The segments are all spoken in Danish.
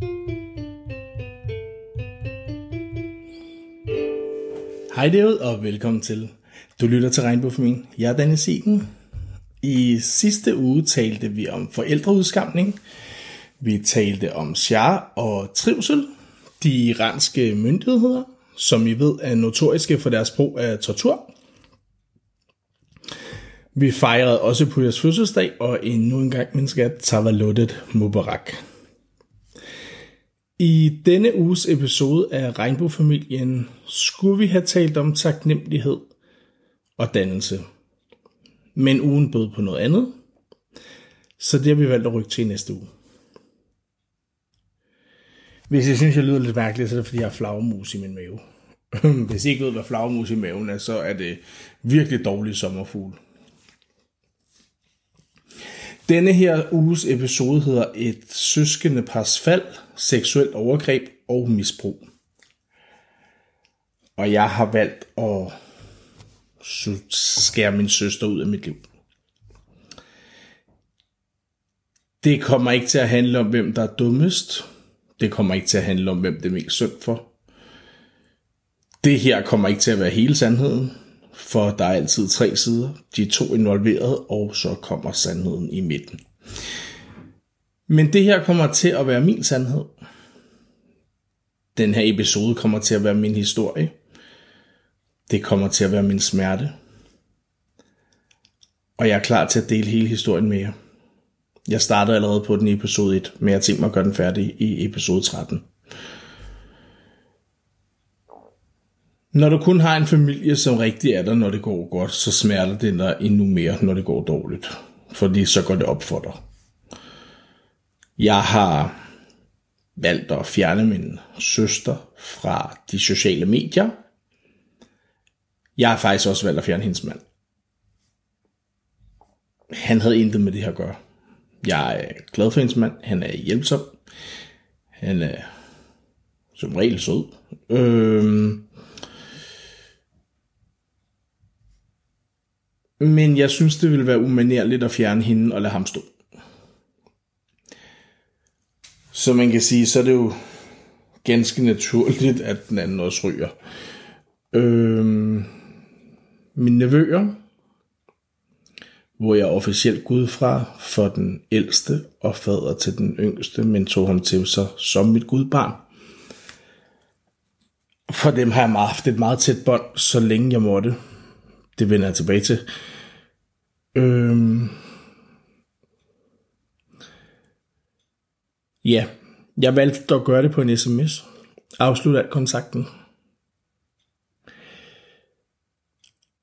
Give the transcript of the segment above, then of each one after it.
Hej derude, og velkommen til. Du lytter til Regnbuefamilien. Jeg er Danne Siegen. I sidste uge talte vi om forældreudskamning. Vi talte om sjar og trivsel. De iranske myndigheder, som I ved er notoriske for deres brug af tortur. Vi fejrede også på jeres fødselsdag, og endnu en gang, min skat, Tavalodet Mubarak. I denne uges episode af Regnbuefamilien skulle vi have talt om taknemmelighed og dannelse. Men ugen bød på noget andet, så det har vi valgt at rykke til næste uge. Hvis jeg synes, jeg lyder lidt mærkeligt, så er det fordi, jeg har flagmus i min mave. Hvis I ikke ved, hvad flagmus i maven er, så er det virkelig dårlig sommerfugl. Denne her uges episode hedder Et søskende pars fald, seksuelt overgreb og misbrug. Og jeg har valgt at skære min søster ud af mit liv. Det kommer ikke til at handle om, hvem der er dummest. Det kommer ikke til at handle om, hvem det er mest synd for. Det her kommer ikke til at være hele sandheden for der er altid tre sider, de er to involveret, og så kommer sandheden i midten. Men det her kommer til at være min sandhed. Den her episode kommer til at være min historie. Det kommer til at være min smerte. Og jeg er klar til at dele hele historien med jer. Jeg startede allerede på den i episode 1, men jeg tænkte mig at gøre den færdig i episode 13. Når du kun har en familie, som rigtig er der, når det går godt, så smerter det dig endnu mere, når det går dårligt. Fordi så går det op for dig. Jeg har valgt at fjerne min søster fra de sociale medier. Jeg har faktisk også valgt at fjerne hendes mand. Han havde intet med det her at gøre. Jeg er glad for hendes mand. Han er hjælpsom. Han er som regel sød. Øh, Men jeg synes, det ville være umanerligt at fjerne hende og lade ham stå. Så man kan sige, så er det jo ganske naturligt, at den anden også ryger. Øhm, mine nevøer, hvor jeg officielt gud fra for den ældste og fader til den yngste, men tog ham til sig som mit gudbarn. For dem har jeg haft et meget tæt bånd, så længe jeg måtte. Det vender jeg tilbage til. Øhm. Ja, jeg valgte at gøre det på en sms. Afslut alt kontakten.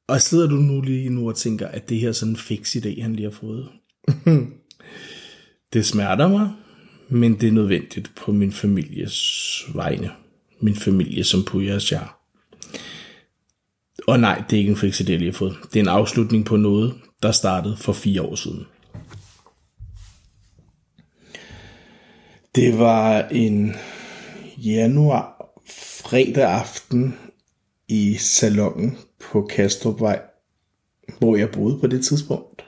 Og sidder du nu lige nu og tænker, at det her er sådan en fix idé, han lige har fået. det smerter mig, men det er nødvendigt på min families vegne. Min familie som Puja og nej, det er ikke en fix jeg har fået. Det er en afslutning på noget, der startede for fire år siden. Det var en januar fredag aften i salongen på Kastrupvej, hvor jeg boede på det tidspunkt.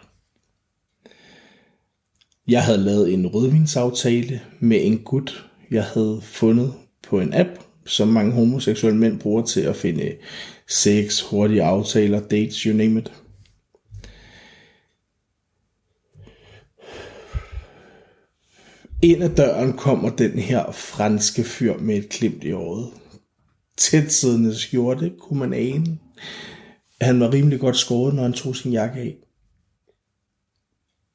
Jeg havde lavet en rødvinsaftale med en gut, jeg havde fundet på en app, som mange homoseksuelle mænd bruger til at finde sex, hurtige aftaler, dates, you name it. Ind ad døren kommer den her franske fyr med et klimt i øjet. Tæt siddende skjorte, kunne man ane. Han var rimelig godt skåret, når han tog sin jakke af.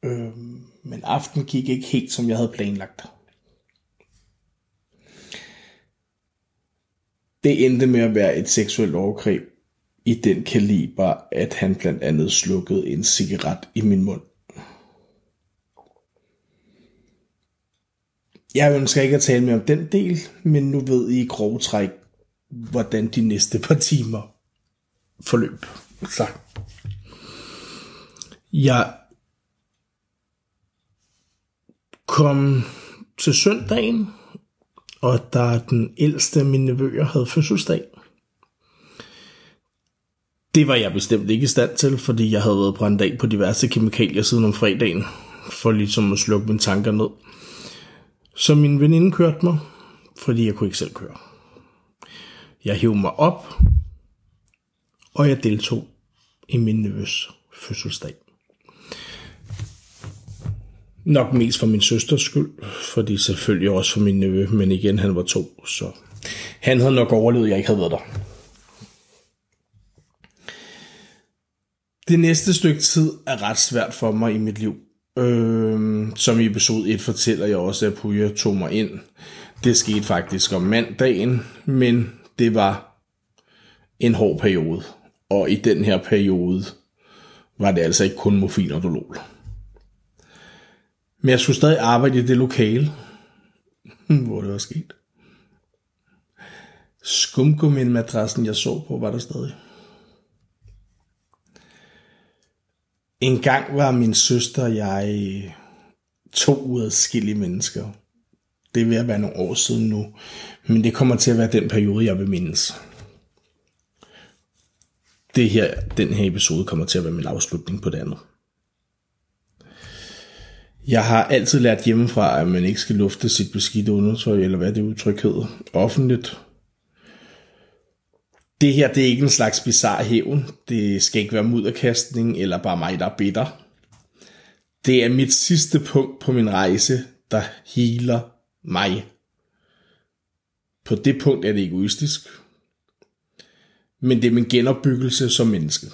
Øhm, men aften gik ikke helt, som jeg havde planlagt. Det endte med at være et seksuelt overgreb i den kaliber, at han blandt andet slukkede en cigaret i min mund. Jeg ønsker ikke at tale mere om den del, men nu ved I i grove træk, hvordan de næste par timer forløb. Så. Jeg kom til søndagen, og da den ældste af mine nevøer havde fødselsdag, det var jeg bestemt ikke i stand til, fordi jeg havde været brændt af på diverse kemikalier siden om fredagen, for ligesom at slukke mine tanker ned. Så min veninde kørte mig, fordi jeg kunne ikke selv køre. Jeg hævde mig op, og jeg deltog i min nevøs fødselsdag. Nok mest for min søsters skyld, fordi selvfølgelig også for min nevø, men igen, han var to, så han havde nok overlevet, at jeg ikke havde været der. Det næste stykke tid er ret svært for mig i mit liv. Øh, som i episode 1 fortæller jeg også, at Puja tog mig ind. Det skete faktisk om mandagen, men det var en hård periode. Og i den her periode var det altså ikke kun morfin og dolol. Men jeg skulle stadig arbejde i det lokale, hvor det var sket. Skumgummi-madrassen, jeg så på, var der stadig. En gang var min søster og jeg to ud mennesker. Det vil være nogle år siden nu, men det kommer til at være den periode, jeg vil mindes. Det her, den her episode kommer til at være min afslutning på det andet. Jeg har altid lært hjemmefra, at man ikke skal lufte sit beskidte undertøj, eller hvad det udtryk hedder, offentligt. Det her, det er ikke en slags bizarre hævn. Det skal ikke være mudderkastning, eller bare mig, der er bitter. Det er mit sidste punkt på min rejse, der healer mig. På det punkt er det egoistisk. Men det er min genopbyggelse som menneske.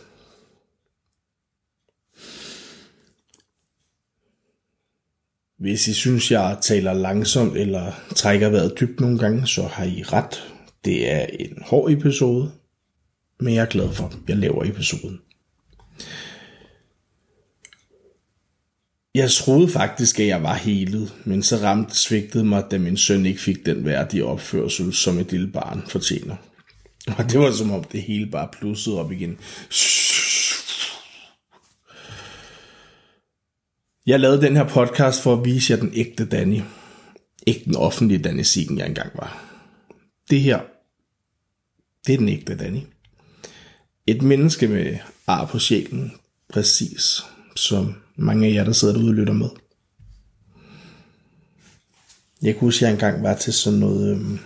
Hvis I synes, jeg taler langsomt eller trækker vejret dybt nogle gange, så har I ret. Det er en hård episode, men jeg er glad for, at jeg laver episoden. Jeg troede faktisk, at jeg var helet, men så ramte svigtede mig, da min søn ikke fik den værdige opførsel, som et lille barn fortjener. Og det var som om det hele bare plussede op igen. Jeg lavede den her podcast for at vise jer den ægte Danny. Ikke den offentlige Danny Siggen, jeg engang var. Det her, det er den ægte Danny. Et menneske med ar på sjælen, præcis som mange af jer, der sidder derude og lytter med. Jeg kunne huske, at jeg engang var til sådan noget øhm,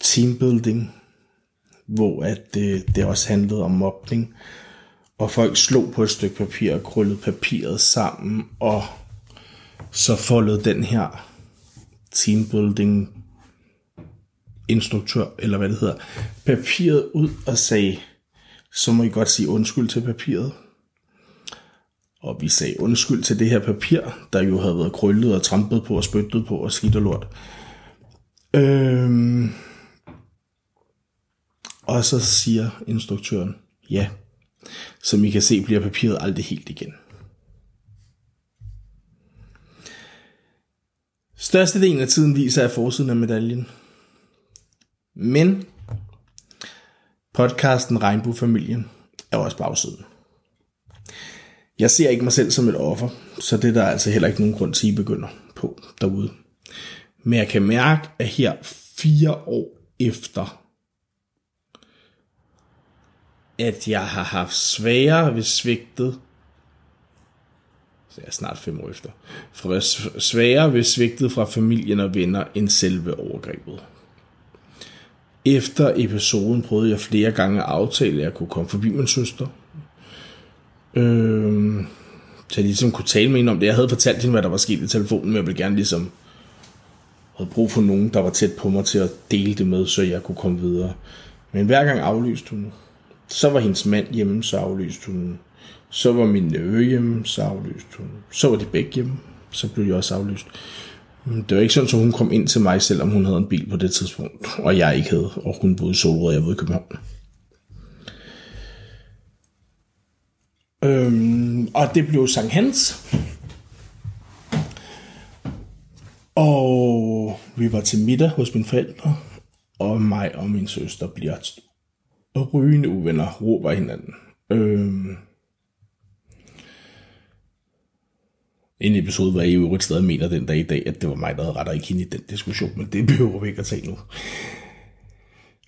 teambuilding, hvor at det, det også handlede om mobning, og folk slog på et stykke papir og krøllede papiret sammen, og så foldede den her teambuilding instruktør, eller hvad det hedder, papiret ud og sagde, så må I godt sige undskyld til papiret. Og vi sagde undskyld til det her papir, der jo havde været krøllet og trampet på og spyttet på og skidt og lort. Øhm, og så siger instruktøren, ja, som I kan se, bliver papiret aldrig helt igen. Størstedelen af tiden viser jeg forsiden af medaljen. Men podcasten Regnbuefamilien er også bagsiden. Jeg ser ikke mig selv som et offer, så det er der altså heller ikke nogen grund til, at I begynder på derude. Men jeg kan mærke, at her fire år efter at jeg har haft sværere ved svigtet, så jeg er snart fem år efter, for sværere ved svigtet fra familien og venner end selve overgrebet. Efter episoden prøvede jeg flere gange at aftale, at jeg kunne komme forbi min søster. Øh, så jeg ligesom kunne tale med hende om det. Jeg havde fortalt hende, hvad der var sket i telefonen, men jeg ville gerne ligesom havde brug for nogen, der var tæt på mig til at dele det med, så jeg kunne komme videre. Men hver gang aflyste hun. Så var hendes mand hjemme, så aflyste hun. Så var min nevø hjemme, så aflyste hun. Så var de begge hjemme, så blev de også aflyst. Det var ikke sådan, at hun kom ind til mig, selvom hun havde en bil på det tidspunkt, og jeg ikke havde, og hun boede i Solrød, og jeg boede i København. Øhm, og det blev Sankt Hans. Og vi var til middag hos mine forældre, og mig og min søster bliver rygende uvenner, råber hinanden. Øh, en episode, hvor jeg i øvrigt stadig mener den dag i dag, at det var mig, der havde ret ikke hende i den diskussion, men det behøver vi ikke at tage nu.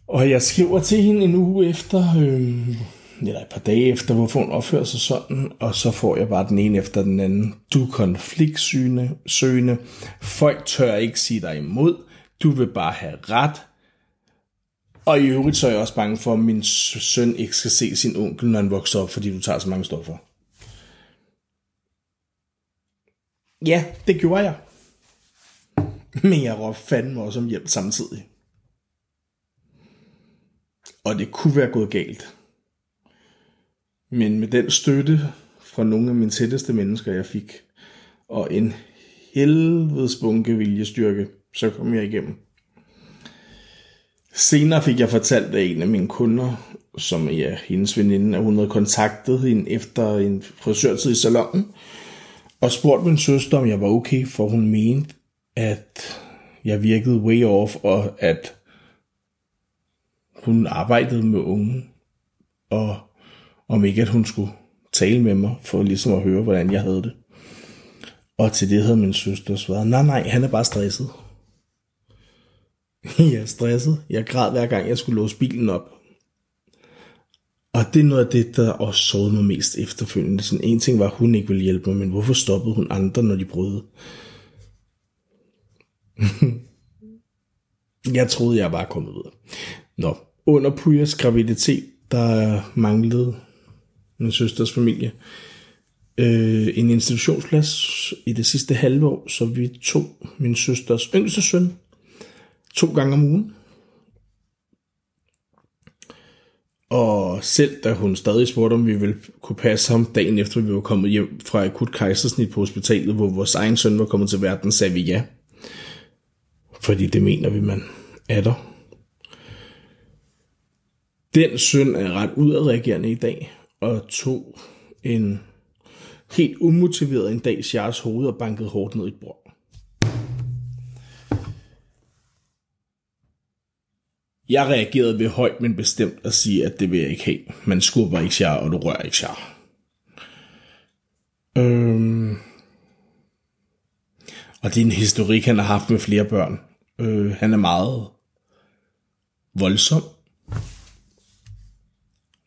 Og jeg skriver til hende en uge efter, øh, eller et par dage efter, hvorfor hun opfører sig sådan, og så får jeg bare den ene efter den anden. Du er konfliktsøgende, søgende. Folk tør ikke sige dig imod. Du vil bare have ret. Og i øvrigt så er jeg også bange for, at min søn ikke skal se sin onkel, når han vokser op, fordi du tager så mange stoffer. Ja, det gjorde jeg. Men jeg råbte fandme også om hjælp samtidig. Og det kunne være gået galt. Men med den støtte fra nogle af mine tætteste mennesker, jeg fik, og en helvedes bunke viljestyrke, så kom jeg igennem. Senere fik jeg fortalt af en af mine kunder, som er hendes veninde, at hun havde kontaktet hende efter en frisørtid i salongen, og spurgt min søster, om jeg var okay, for hun mente, at jeg virkede way off, og at hun arbejdede med unge, og om ikke at hun skulle tale med mig, for ligesom at høre, hvordan jeg havde det. Og til det havde min søster svaret, nej, nej, han er bare stresset. jeg er stresset. Jeg græd hver gang, jeg skulle låse bilen op. Og det er noget af det, der også sårede mig mest efterfølgende. Sådan en ting var, at hun ikke ville hjælpe mig, men hvorfor stoppede hun andre, når de brød? jeg troede, jeg var kommet videre. Nå, under Pujas graviditet, der manglede min søsters familie øh, en institutionsplads i det sidste halve år, så vi tog min søsters yngste søn to gange om ugen. Og selv da hun stadig spurgte, om vi ville kunne passe ham dagen efter, vi var kommet hjem fra akut kejsersnit på hospitalet, hvor vores egen søn var kommet til verden, sagde vi ja. Fordi det mener vi, man er der. Den søn er ret udadreagerende i dag, og tog en helt umotiveret en dag Charles hoved og bankede hårdt ned i et bord. Jeg reagerede ved højt, men bestemt at sige, at det vil jeg ikke have. Man skubber ikke jer, og du rører ikke Char. Øhm. Og det er en historik, han har haft med flere børn. Øh, han er meget voldsom.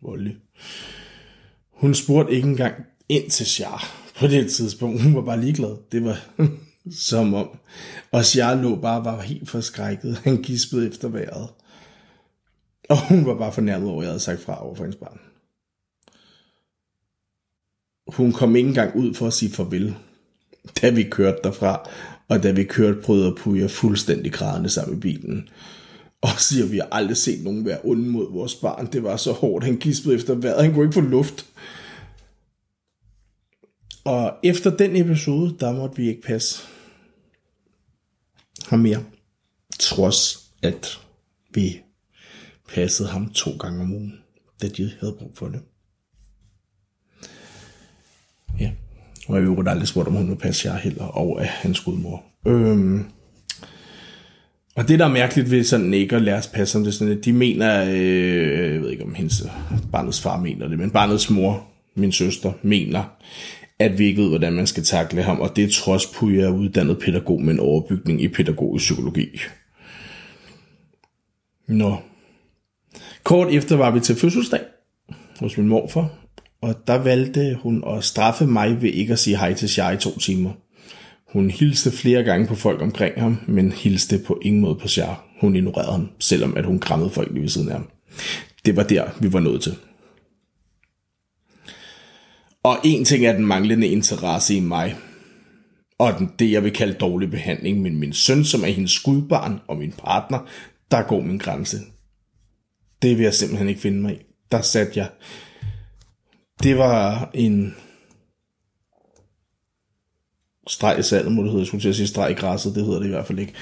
Voldelig. Hun spurgte ikke engang ind til Char på det tidspunkt. Hun var bare ligeglad. Det var som om. Og Char lå bare var helt forskrækket. Han gispede efter vejret. Og hun var bare fornærmet over, at jeg havde sagt fra over for hendes barn. Hun kom ikke engang ud for at sige farvel, da vi kørte derfra, og da vi kørte, prøvede at puge fuldstændig grædende sammen i bilen. Og siger, at vi har aldrig set nogen være ond mod vores barn. Det var så hårdt. Han gispede efter vejret. Han kunne ikke få luft. Og efter den episode, der måtte vi ikke passe ham mere. Trods at vi passede ham to gange om ugen, da de havde brug for det. Ja, og jeg ville aldrig spurgt, om hun ville passe jer heller, og af hans gudmor. Øhm, og det, der er mærkeligt ved sådan ikke at lære at passe om det, sådan, at de mener, øh, jeg ved ikke om hendes, barnets far mener det, men barnets mor, min søster, mener, at vi ikke ved, hvordan man skal takle ham, og det er trods på, at jeg er uddannet pædagog med en overbygning i pædagogisk psykologi. Nå, Kort efter var vi til fødselsdag hos min morfar, og der valgte hun at straffe mig ved ikke at sige hej til Shai i to timer. Hun hilste flere gange på folk omkring ham, men hilste på ingen måde på Shai. Hun ignorerede ham, selvom at hun krammede folk lige ved siden af ham. Det var der, vi var nået til. Og en ting er den manglende interesse i mig, og den, det jeg vil kalde dårlig behandling, men min søn, som er hendes skudbarn, og min partner, der går min grænse det vil jeg simpelthen ikke finde mig i. Der satte jeg. Det var en streg i salget, må det hedde. Jeg skulle til at sige streg i græsset, det hedder det i hvert fald ikke.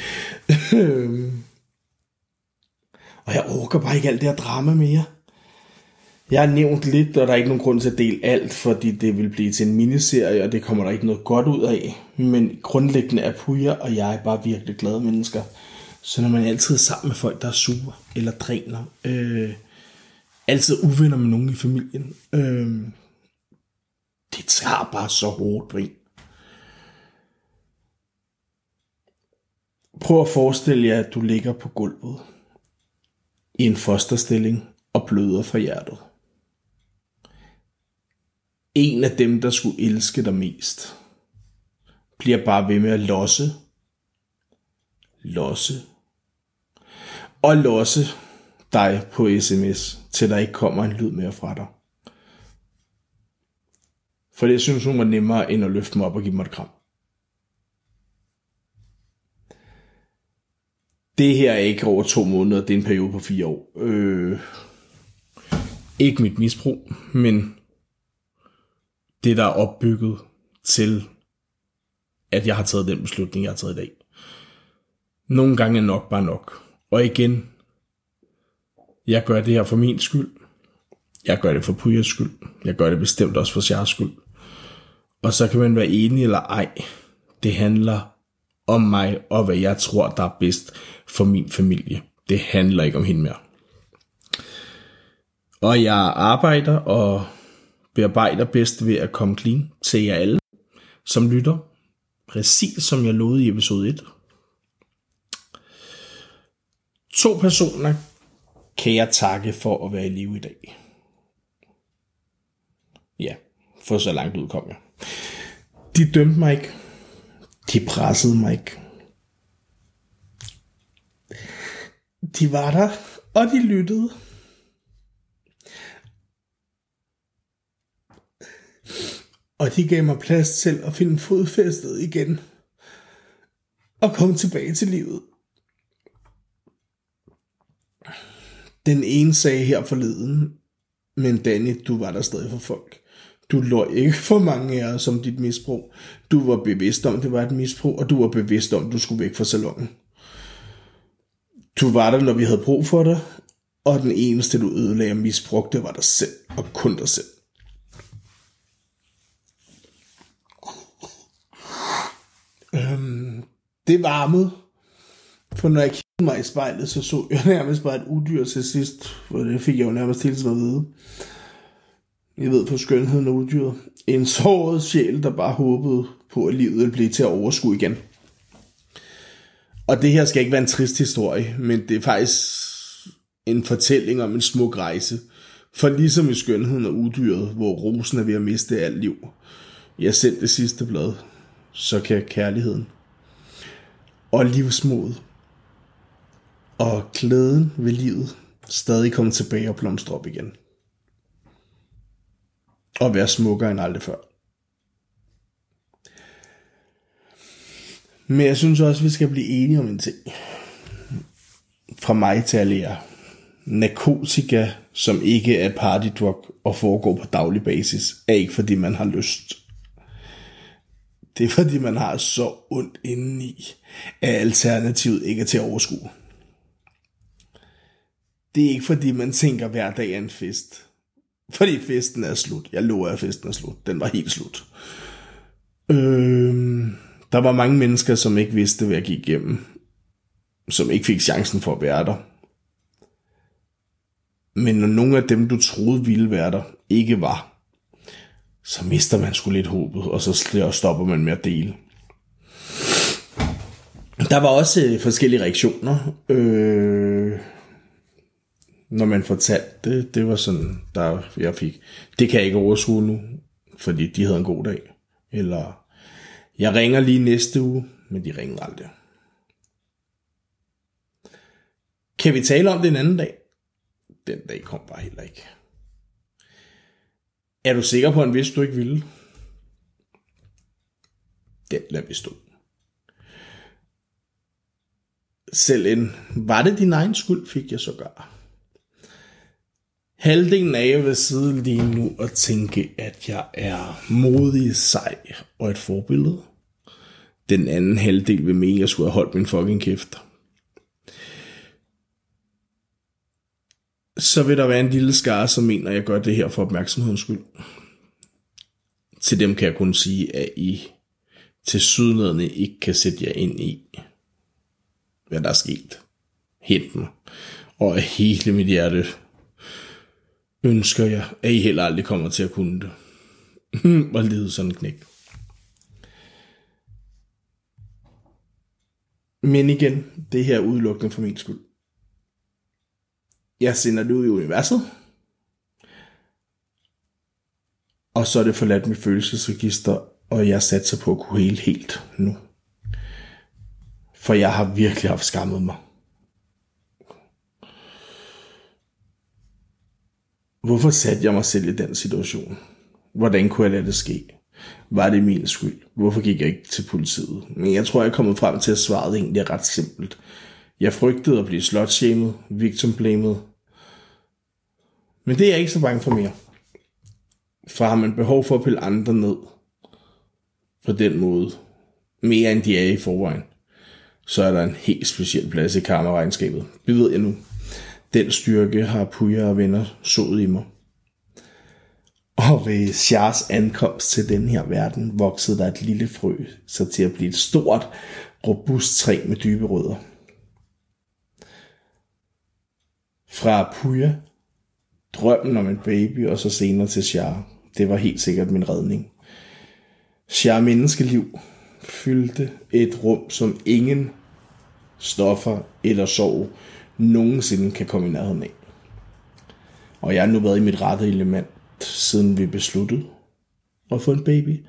og jeg orker bare ikke alt det her drama mere. Jeg har nævnt lidt, og der er ikke nogen grund til at dele alt, fordi det vil blive til en miniserie, og det kommer der ikke noget godt ud af. Men grundlæggende er Puja og jeg er bare virkelig glade mennesker. Så når man altid er sammen med folk, der er sure eller dræner, øh, altid uvenner med nogen i familien, øh, det tager bare så hårdt på en. Prøv at forestille jer, at du ligger på gulvet i en fosterstilling og bløder fra hjertet. en af dem, der skulle elske dig mest, bliver bare ved med at losse, losse og losse dig på sms, til der ikke kommer en lyd mere fra dig. For det synes hun var nemmere, end at løfte mig op og give mig et kram. Det her er ikke over to måneder, det er en periode på fire år. Øh, ikke mit misbrug, men det, der er opbygget til, at jeg har taget den beslutning, jeg har taget i dag. Nogle gange er nok bare nok. Og igen, jeg gør det her for min skyld. Jeg gør det for Pujas skyld. Jeg gør det bestemt også for Sjars skyld. Og så kan man være enig eller ej. Det handler om mig og hvad jeg tror, der er bedst for min familie. Det handler ikke om hende mere. Og jeg arbejder og bearbejder bedst ved at komme clean til jer alle, som lytter. Præcis som jeg lovede i episode 1. To personer kan jeg takke for at være i live i dag. Ja, for så langt ud kom jeg. De dømte mig ikke. De pressede mig ikke. De var der, og de lyttede. Og de gav mig plads til at finde fodfæstet igen. Og komme tilbage til livet. Den ene sagde her forleden, men Danny, du var der stadig for folk. Du lå ikke for mange af os om dit misbrug. Du var bevidst om, det var et misbrug, og du var bevidst om, du skulle væk fra salongen. Du var der, når vi havde brug for dig, og den eneste, du ødelagde og misbrugte, var dig selv, og kun dig selv. Øhm, det varmede, for når jeg kiggede mig i spejlet, så så jeg nærmest bare et udyr til sidst, for det fik jeg jo nærmest hele tiden at vide. Jeg ved for skønheden af uddyret. En såret sjæl, der bare håbede på, at livet ville blive til at overskue igen. Og det her skal ikke være en trist historie, men det er faktisk en fortælling om en smuk rejse. For ligesom i skønheden af uddyret, hvor rosen er ved at miste alt liv, jeg selv det sidste blad, så kan kærligheden og livsmod og glæden ved livet stadig komme tilbage og blomstre op igen. Og være smukkere end aldrig før. Men jeg synes også, at vi skal blive enige om en ting. Fra mig til alle jer. Narkotika, som ikke er partydrug og foregår på daglig basis, er ikke fordi man har lyst. Det er fordi man har så ondt indeni, at alternativet ikke er til at overskue. Det er ikke fordi man tænker hver dag er en fest. Fordi festen er slut. Jeg lover, at festen er slut. Den var helt slut. Øh, der var mange mennesker, som ikke vidste, hvad jeg gik igennem. Som ikke fik chancen for at være der. Men når nogle af dem, du troede ville være der, ikke var, så mister man sgu lidt håbet, og så stopper man med at dele. Der var også øh, forskellige reaktioner. Øh, når man fortalte det, det var sådan, der jeg fik, det kan jeg ikke overskue nu, fordi de havde en god dag. Eller, jeg ringer lige næste uge, men de ringede aldrig. Kan vi tale om det en anden dag? Den dag kom bare heller ikke. Er du sikker på, at han vidste, du ikke ville? Den lader vi stå. Selv en, var det din egen skyld, fik jeg så gør. Halvdelen af jer vil sidde lige nu og tænke, at jeg er modig, sej og et forbillede. Den anden halvdel vil mene, at jeg skulle have holdt min fucking kæft. Så vil der være en lille skare, som mener, at jeg gør det her for opmærksomhedens skyld. Til dem kan jeg kun sige, at I til sydlædende ikke kan sætte jer ind i, hvad der er sket. Hent mig. Og af hele mit hjerte ønsker jeg, at I heller aldrig kommer til at kunne det. og lide sådan en knæk. Men igen, det her er udelukkende for min skyld. Jeg sender det ud i universet. Og så er det forladt mit følelsesregister, og jeg satser på at kunne hele helt nu. For jeg har virkelig haft skammet mig. Hvorfor satte jeg mig selv i den situation? Hvordan kunne jeg lade det ske? Var det min skyld? Hvorfor gik jeg ikke til politiet? Men jeg tror, jeg er kommet frem til, at svaret egentlig er ret simpelt. Jeg frygtede at blive slotshamed, victimblamed. Men det er jeg ikke så bange for mere. For har man behov for at pille andre ned på den måde, mere end de er i forvejen, så er der en helt speciel plads i karma-regnskabet. Det ved jeg nu. Den styrke har Puja og venner sået i mig. Og ved Shars ankomst til den her verden voksede der et lille frø, så til at blive et stort, robust træ med dybe rødder. Fra Puja, drømmen om en baby, og så senere til Shar. Det var helt sikkert min redning. Shar menneskeliv fyldte et rum, som ingen stoffer eller sorg nogensinde kan komme i nærheden af. Og jeg har nu været i mit rette element, siden vi besluttede at få en baby.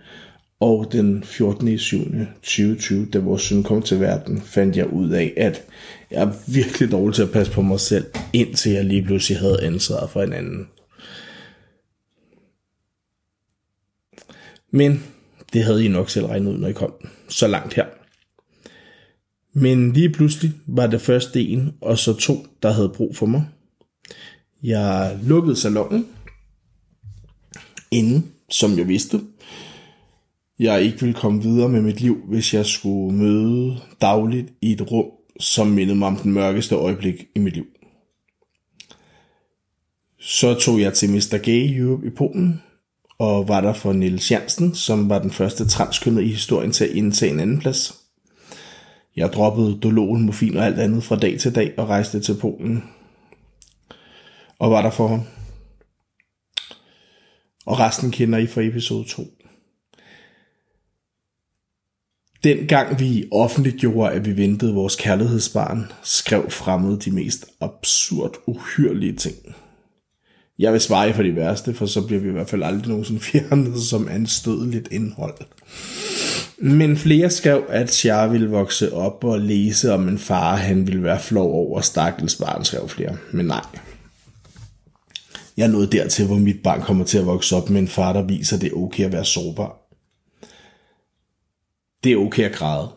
Og den 14. 7. 2020, da vores søn kom til verden, fandt jeg ud af, at jeg er virkelig dårlig til at passe på mig selv, indtil jeg lige pludselig havde ansvaret for en anden. Men det havde I nok selv regnet ud, når I kom så langt her. Men lige pludselig var det først en, og så to, der havde brug for mig. Jeg lukkede salongen, inden, som jeg vidste, jeg ikke ville komme videre med mit liv, hvis jeg skulle møde dagligt i et rum, som mindede mig om den mørkeste øjeblik i mit liv. Så tog jeg til Mr. Gay Europe i Polen, og var der for Nils Jansen, som var den første transkønnet i historien til at indtage en anden plads. Jeg droppede dolol, morfin og alt andet fra dag til dag og rejste til Polen. Og var der for ham. Og resten kender I fra episode 2. Den gang vi offentliggjorde, at vi ventede vores kærlighedsbarn, skrev fremmed de mest absurd uhyrlige ting. Jeg vil svare for de værste, for så bliver vi i hvert fald aldrig nogensinde fjernet som anstødeligt indhold. Men flere skrev, at Char ville vokse op og læse om en far, han ville være flov over stakkels barn, skrev flere. Men nej. Jeg nåede dertil, hvor mit barn kommer til at vokse op med en far, der viser, at det er okay at være sårbar. Det er okay at græde.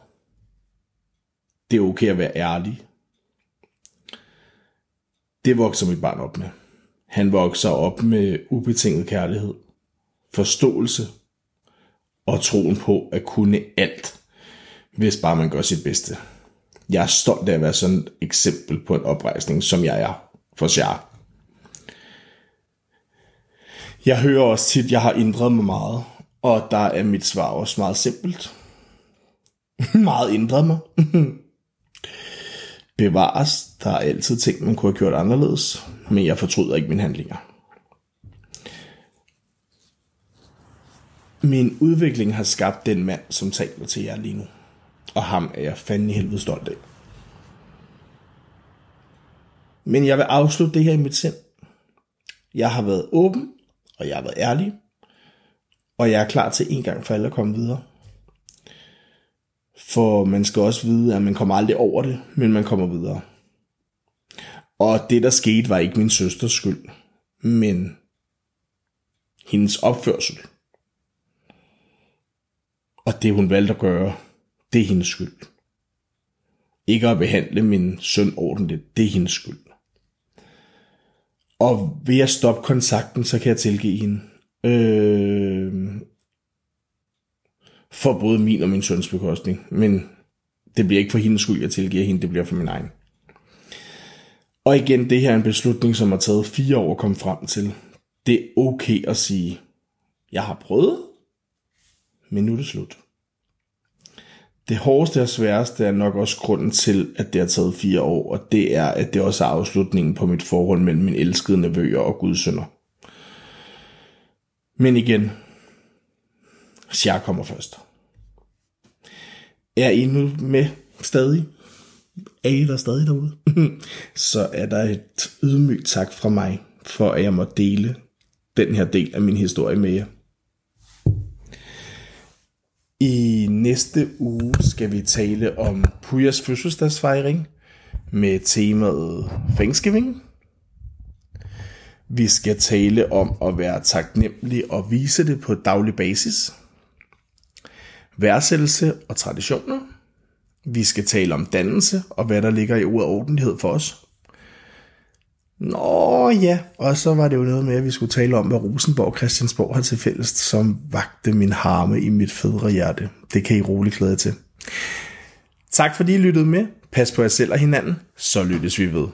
Det er okay at være ærlig. Det vokser mit barn op med. Han vokser op med ubetinget kærlighed, forståelse og troen på at kunne alt, hvis bare man gør sit bedste. Jeg er stolt af at være sådan et eksempel på en oprejsning, som jeg er for Shar. Jeg hører også tit, at jeg har ændret mig meget, og der er mit svar også meget simpelt. meget ændret mig. Bevares, der er altid ting, man kunne have gjort anderledes, men jeg fortryder ikke mine handlinger. Min udvikling har skabt den mand, som taler til jer lige nu. Og ham er jeg fandme helvede stolt af. Men jeg vil afslutte det her i mit sind. Jeg har været åben, og jeg har været ærlig. Og jeg er klar til en gang for alle at komme videre. For man skal også vide, at man kommer aldrig over det, men man kommer videre. Og det, der skete, var ikke min søsters skyld, men hendes opførsel. Og det, hun valgte at gøre, det er hendes skyld. Ikke at behandle min søn ordentligt, det er hendes skyld. Og ved at stoppe kontakten, så kan jeg tilgive hende. Øh, for både min og min søns bekostning. Men det bliver ikke for hendes skyld, jeg tilgiver hende, det bliver for min egen. Og igen, det her er en beslutning, som har taget fire år at komme frem til. Det er okay at sige, jeg har prøvet, men nu er det slut. Det hårdeste og sværeste er nok også grunden til, at det har taget fire år, og det er, at det også er afslutningen på mit forhold mellem min elskede nevøer og gudsønder. Men igen, Sjær kommer først. Er I nu med stadig? Er I der stadig derude? Så er der et ydmygt tak fra mig, for at jeg må dele den her del af min historie med jer. I næste uge skal vi tale om Pujas fødselsdagsfejring med temaet Thanksgiving. Vi skal tale om at være taknemmelig og vise det på daglig basis. Værdsættelse og traditioner. Vi skal tale om dannelse og hvad der ligger i ordet ordentlighed for os. Nå ja, og så var det jo noget med, at vi skulle tale om, hvad Rosenborg og Christiansborg har til fælles, som vagte min harme i mit fædre hjerte. Det kan I roligt glæde til. Tak fordi I lyttede med. Pas på jer selv og hinanden, så lyttes vi ved.